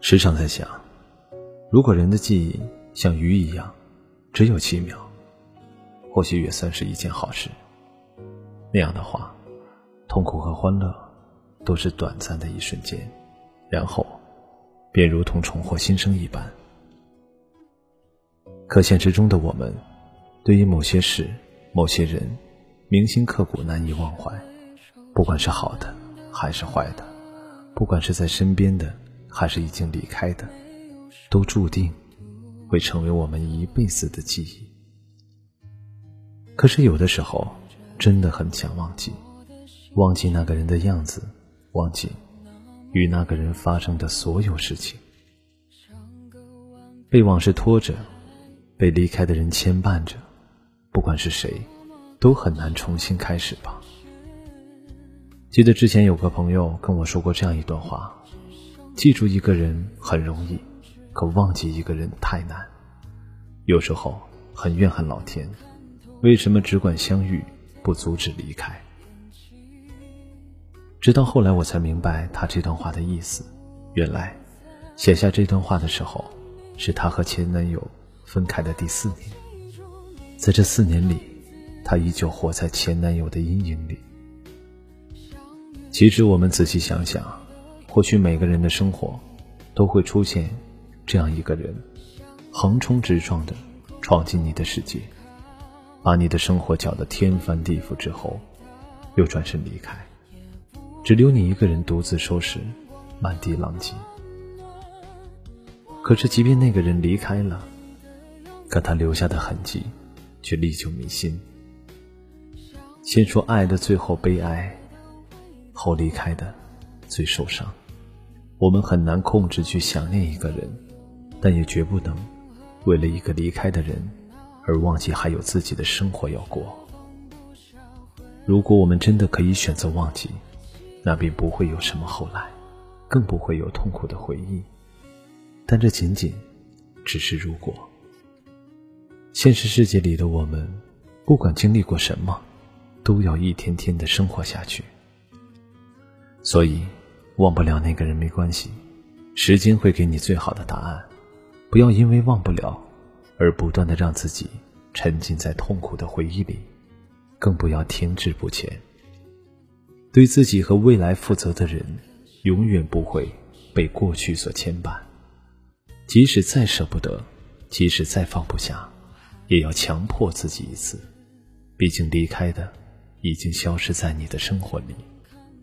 时常在想，如果人的记忆像鱼一样，只有七秒，或许也算是一件好事。那样的话，痛苦和欢乐都是短暂的一瞬间，然后便如同重获新生一般。可现实中的我们，对于某些事、某些人，铭心刻骨，难以忘怀。不管是好的还是坏的，不管是在身边的。还是已经离开的，都注定会成为我们一辈子的记忆。可是有的时候，真的很想忘记，忘记那个人的样子，忘记与那个人发生的所有事情。被往事拖着，被离开的人牵绊着，不管是谁，都很难重新开始吧。记得之前有个朋友跟我说过这样一段话。记住一个人很容易，可忘记一个人太难。有时候很怨恨老天，为什么只管相遇，不阻止离开？直到后来我才明白他这段话的意思。原来，写下这段话的时候，是他和前男友分开的第四年。在这四年里，他依旧活在前男友的阴影里。其实我们仔细想想。或许每个人的生活，都会出现这样一个人，横冲直撞的闯进你的世界，把你的生活搅得天翻地覆之后，又转身离开，只留你一个人独自收拾满地狼藉。可是，即便那个人离开了，可他留下的痕迹却历久弥新。先说爱的最后悲哀，后离开的最受伤。我们很难控制去想念一个人，但也绝不能为了一个离开的人而忘记还有自己的生活要过。如果我们真的可以选择忘记，那便不会有什么后来，更不会有痛苦的回忆。但这仅仅只是如果。现实世界里的我们，不管经历过什么，都要一天天的生活下去。所以。忘不了那个人没关系，时间会给你最好的答案。不要因为忘不了，而不断的让自己沉浸在痛苦的回忆里，更不要停滞不前。对自己和未来负责的人，永远不会被过去所牵绊。即使再舍不得，即使再放不下，也要强迫自己一次。毕竟离开的，已经消失在你的生活里，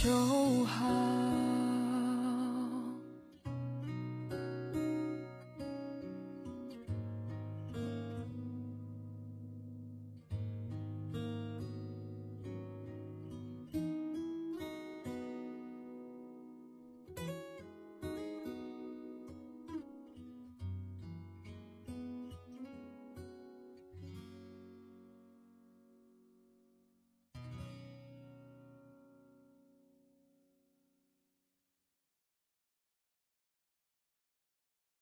就好。